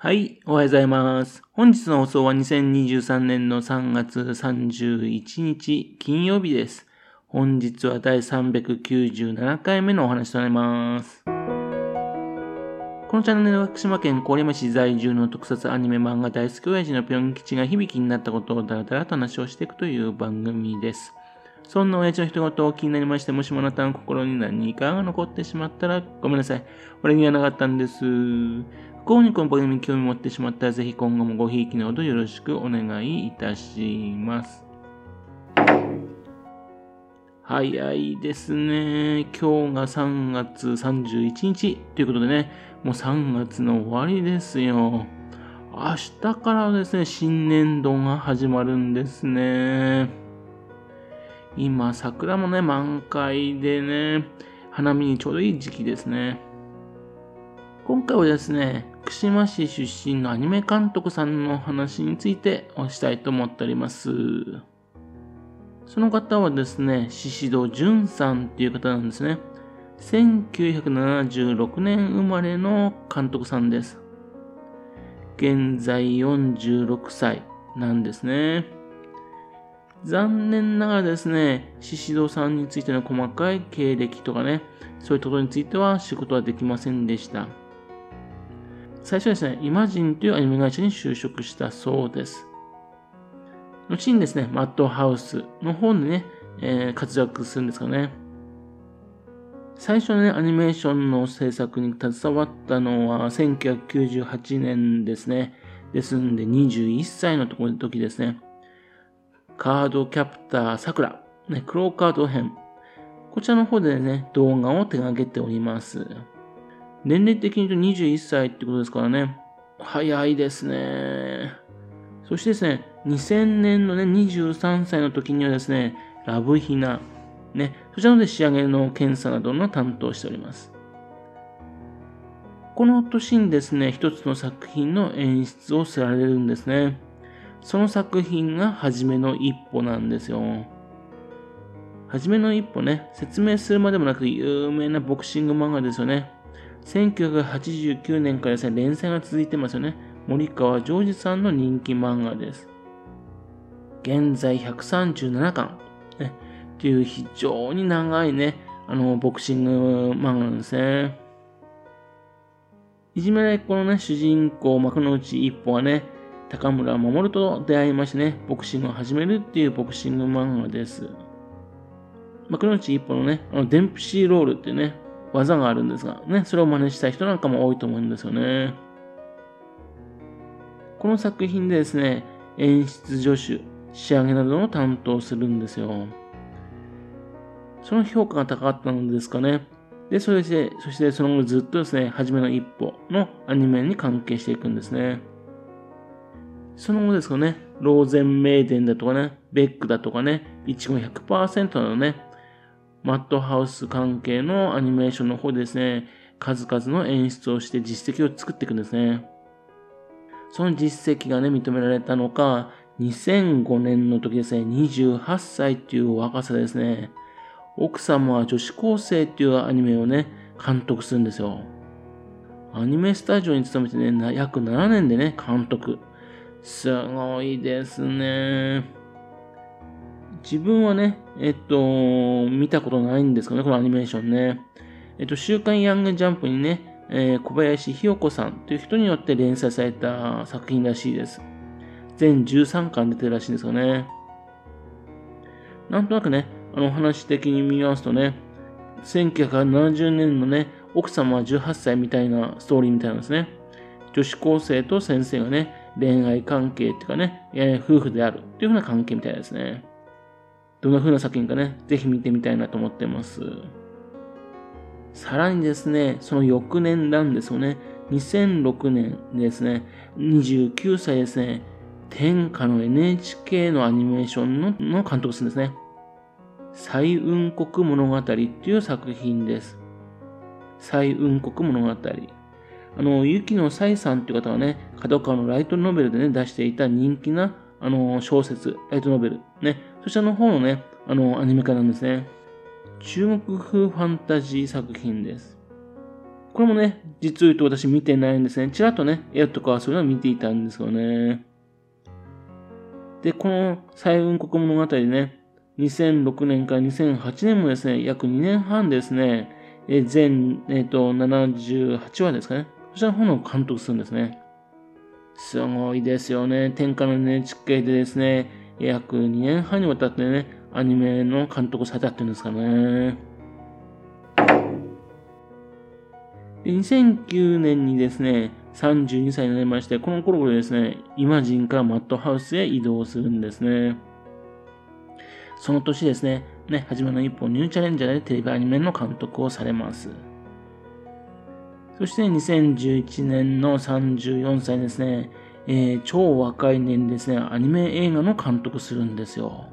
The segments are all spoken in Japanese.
はい、おはようございます。本日の放送は2023年の3月31日金曜日です。本日は第397回目のお話となります。このチャンネルは福島県郡山市在住の特撮アニメ漫画大好き親父のぴょん吉が響きになったことをだらだらと話をしていくという番組です。そんな親父の一言を気になりまして、もしもあなたの心に何かが残ってしまったらごめんなさい。俺にはなかったんです。不幸にこの番組に興味持ってしまったら、ぜひ今後もごひいきのほどよろしくお願いいたします。早いですね。今日が3月31日ということでね、もう3月の終わりですよ。明日からですね、新年度が始まるんですね。今、桜もね、満開でね、花見にちょうどいい時期ですね。今回はですね、福島市出身のアニメ監督さんの話についておしたいと思っております。その方はですね、宍戸淳さんっていう方なんですね。1976年生まれの監督さんです。現在46歳なんですね。残念ながらですね、宍戸さんについての細かい経歴とかね、そういったことについては知ることはできませんでした。最初ですね、イマジンというアニメ会社に就職したそうです。後にですね、マッドハウスの方でね、えー、活躍するんですかね。最初のね、アニメーションの制作に携わったのは1998年ですね。ですんで21歳の時ですね。カードキャプターさくら、ね、クローカード編。こちらの方でね、動画を手掛けております。年齢的に言うと21歳ってことですからね。早いですね。そしてですね、2000年のね、23歳の時にはですね、ラブヒナ、ね、そちらので仕上げの検査などの担当しております。この年にですね、一つの作品の演出をせられるんですね。その作品が初めの一歩なんですよ。初めの一歩ね、説明するまでもなく有名なボクシング漫画ですよね。1989年からですね、連載が続いてますよね。森川ジョージさんの人気漫画です。現在137巻、ね、っていう非常に長いね、あの、ボクシング漫画なんですね。いじめられっ子のね、主人公、幕の内一歩はね、高村守と出会いましてね、ボクシングを始めるっていうボクシング漫画です。幕の内一歩のね、あの、デンプシーロールっていうね、技があるんですが、ね、それを真似したい人なんかも多いと思うんですよね。この作品でですね、演出助手、仕上げなどを担当するんですよ。その評価が高かったのですかね。で、それで、そしてその後ずっとですね、初めの一歩のアニメに関係していくんですね。その後ですかね、ローゼンメイデンだとかね、ベックだとかね、イチゴ100%のね、マッドハウス関係のアニメーションの方でですね、数々の演出をして実績を作っていくんですね。その実績がね、認められたのか、2005年の時ですね、28歳っていう若さですね、奥様は女子高生っていうアニメをね、監督するんですよ。アニメスタジオに勤めてね、約7年でね、監督。すごいですね。自分はね、えっと、見たことないんですかね、このアニメーションね。えっと、週刊ヤングジャンプにね、えー、小林ひよ子さんという人によって連載された作品らしいです。全13巻出てるらしいんですよね。なんとなくね、あの話的に見ますとね、1970年のね、奥様は18歳みたいなストーリーみたいなんですね。女子高生と先生がね、恋愛関係っていうかね、え、夫婦であるっていう風な関係みたいですね。どんな風な作品かね、ぜひ見てみたいなと思ってます。さらにですね、その翌年なんですよね。2006年ですね、29歳ですね、天下の NHK のアニメーションのの監督するんですね。彩雲国物語っていう作品です。彩雲国物語。あの、雪野彩さんっていう方はね、角川のライトノベルでね、出していた人気な、あの、小説、ライトノベル、ね、そちらの方のね、あの、アニメ化なんですね。中国風ファンタジー作品です。これもね、実を言うと私見てないんですね。ちらっとね、絵とかそういうのを見ていたんですよね。で、この彩雲国物語ね、2006年から2008年もですね、約2年半ですね、え全、えっ、ー、と、78話ですかね。こちらの本を監督するんですね。すごいですよね。天下の NHK でですね、約2年半にわたってね、アニメの監督されたっていうんですかね。2009年にですね、32歳になりまして、この頃ですね、イマジンからマットハウスへ移動するんですね。その年ですね、ね、はじめの一歩ニューチャレンジャーでテレビアニメの監督をされます。そして2011年の34歳ですね、えー、超若い年ですね、アニメ映画の監督するんですよ。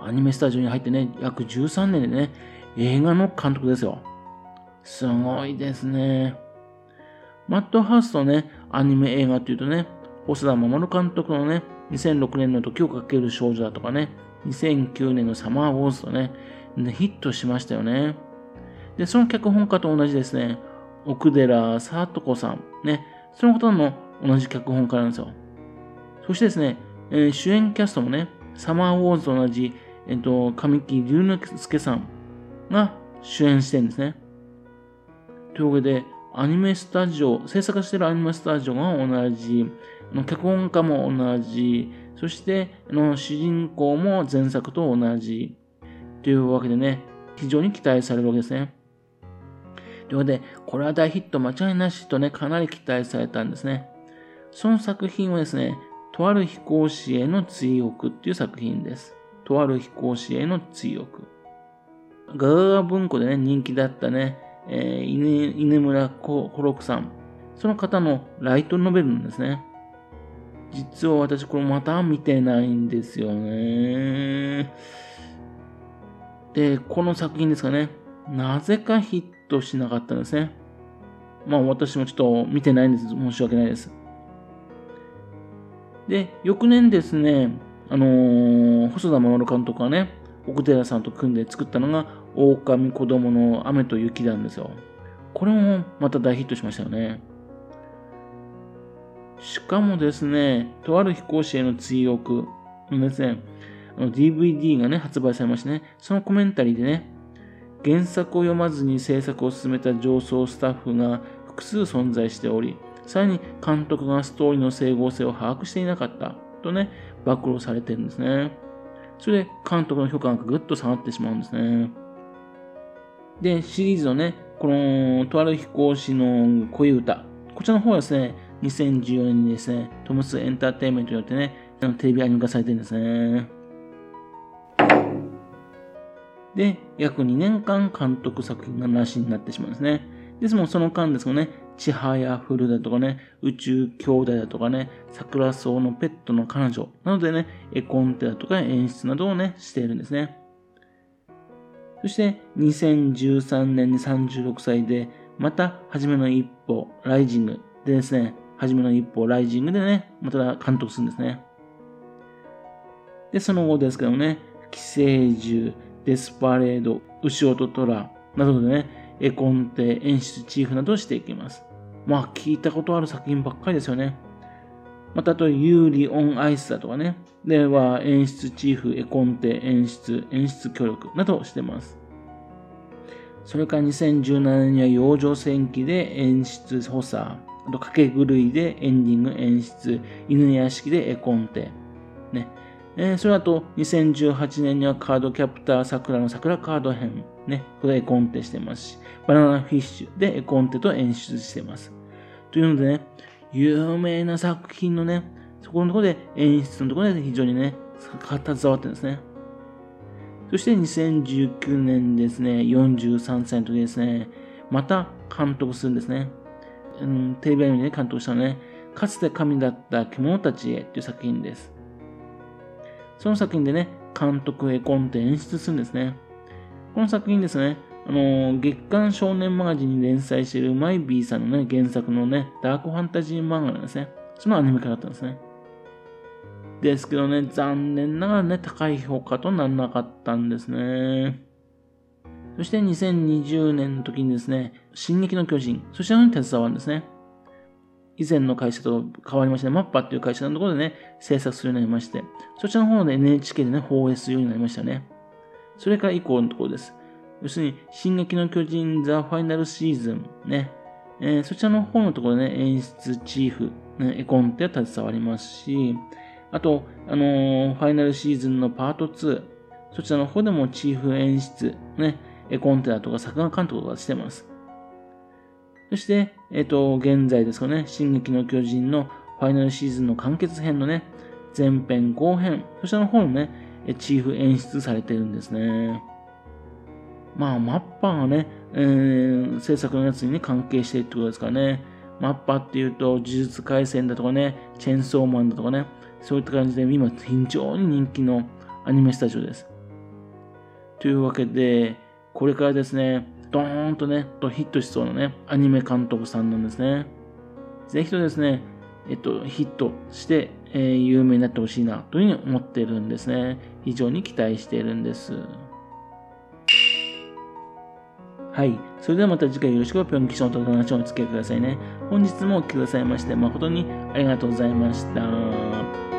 アニメスタジオに入ってね、約13年でね、映画の監督ですよ。すごいですね。マットハウスとね、アニメ映画っていうとね、細田守監督のね、2006年の時をかける少女だとかね、2009年のサマーウォーズとね、ヒットしましたよね。で、その脚本家と同じですね、奥寺里子さん、ね、その方も同じ脚本家なんですよ。そしてですね、えー、主演キャストもね、サマーウォーズと同じ、えっ、と、神木隆之介さんが主演してるんですね。というわけで、アニメスタジオ、制作してるアニメスタジオが同じ、の脚本家も同じ、そしての主人公も前作と同じ。というわけでね、非常に期待されるわけですね。というわけで、これは大ヒット間違いなしとね、かなり期待されたんですね。その作品はですね、とある飛行士への追憶っていう作品です。とある飛行士への追憶。ガガガ文庫でね、人気だったね、えー、稲村コロクさん。その方のライトノベルなんですね。実は私これまた見てないんですよね。で、この作品ですかね。なぜかヒットしなかったんですね。まあ私もちょっと見てないんです。申し訳ないです。で、翌年ですね、あのー、細田守監督がね、奥寺さんと組んで作ったのが、狼子供の雨と雪なんですよ。これもまた大ヒットしましたよね。しかもですね、とある飛行士への追憶のですね、あの DVD がね、発売されましてね、そのコメンタリーでね、原作を読まずに制作を進めた上層スタッフが複数存在しており、さらに監督がストーリーの整合性を把握していなかったとね、暴露されてるんですね。それで監督の評価がぐっと下がってしまうんですね。で、シリーズのね、この、とある飛行士の恋歌。こちらの方はですね、2014年にですね、トムスエンターテインメントによってね、テレビアニメ化されてるんですね。で、約2年間監督作品がなしになってしまうんですね。ですもその間ですもね、ちはやふるだとかね、宇宙兄弟だとかね、桜草のペットの彼女なのでね、絵コンテだとか演出などをね、しているんですね。そして2013年に36歳で、また、はじめの一歩、ライジングでですね、はじめの一歩、ライジングでね、また監督するんですね。で、その後ですけどね、寄生獣、デスパレード、牛音トラなどでね、絵コンテ、演出チーフなどをしていきます。まあ、聞いたことある作品ばっかりですよね。また、あと、ユーリオンアイスだとかね。では、演出チーフ、絵コンテ、演出、演出協力などをしてます。それから2017年には養生戦記で演出補佐、あと掛け狂いでエンディング演出、犬屋敷で絵コンテ。ね。えー、その後、2018年にはカードキャプター桜の桜カード編。ね。これ絵コンテしてますし、バナナフィッシュで絵コンテと演出してます。というのでね、有名な作品のね、そこのところで演出のところで非常にね、携わってるんですね。そして2019年ですね、43歳の時ですね、また監督するんですね。うん、テレビアニメで監督したのね、かつて神だった獣たちへという作品です。その作品でね、監督絵コンテ演出するんですね。この作品ですね、あの月刊少年マガジンに連載しているマイビーさんのね、原作のね、ダークファンタジー漫画なんですね。そのアニメ化だったんですね。ですけどね、残念ながらね、高い評価とならなかったんですね。そして2020年の時にですね、進撃の巨人、そちらに携わるんですね。以前の会社と変わりまして、マッパっていう会社のところでね、制作するようになりまして、そちらの方で NHK でね、放映するようになりましたね。それから以降のところです。要するに、進撃の巨人ザ・ファイナルシーズンね、えー、そちらの方のところでね、演出チーフ、ね、絵コンテは携わりますし、あと、あのー、ファイナルシーズンのパート2、そちらの方でもチーフ演出、ね、絵コンテだとか作画監督とかしてます。そして、えっ、ー、と、現在ですかね、進撃の巨人のファイナルシーズンの完結編のね、前編後編、そちらの方のね、チーフ演出されてるんですね。まあ、マッパーがね、えー、制作のやつにね、関係してるってことですかね。マッパーっていうと、呪術廻戦だとかね、チェンソーマンだとかね、そういった感じで今非常に人気のアニメスタジオです。というわけで、これからですね、ドーンとね、とヒットしそうなね、アニメ監督さんなんですね。ぜひとですね、えっと、ヒットして、えー、有名になってほしいな、というふうに思ってるんですね。非常に期待しているんです。はい。それではまた次回よろしくぴょん吉祥との話をお付き合いくださいね。本日もお聴きくださいまして誠にありがとうございました。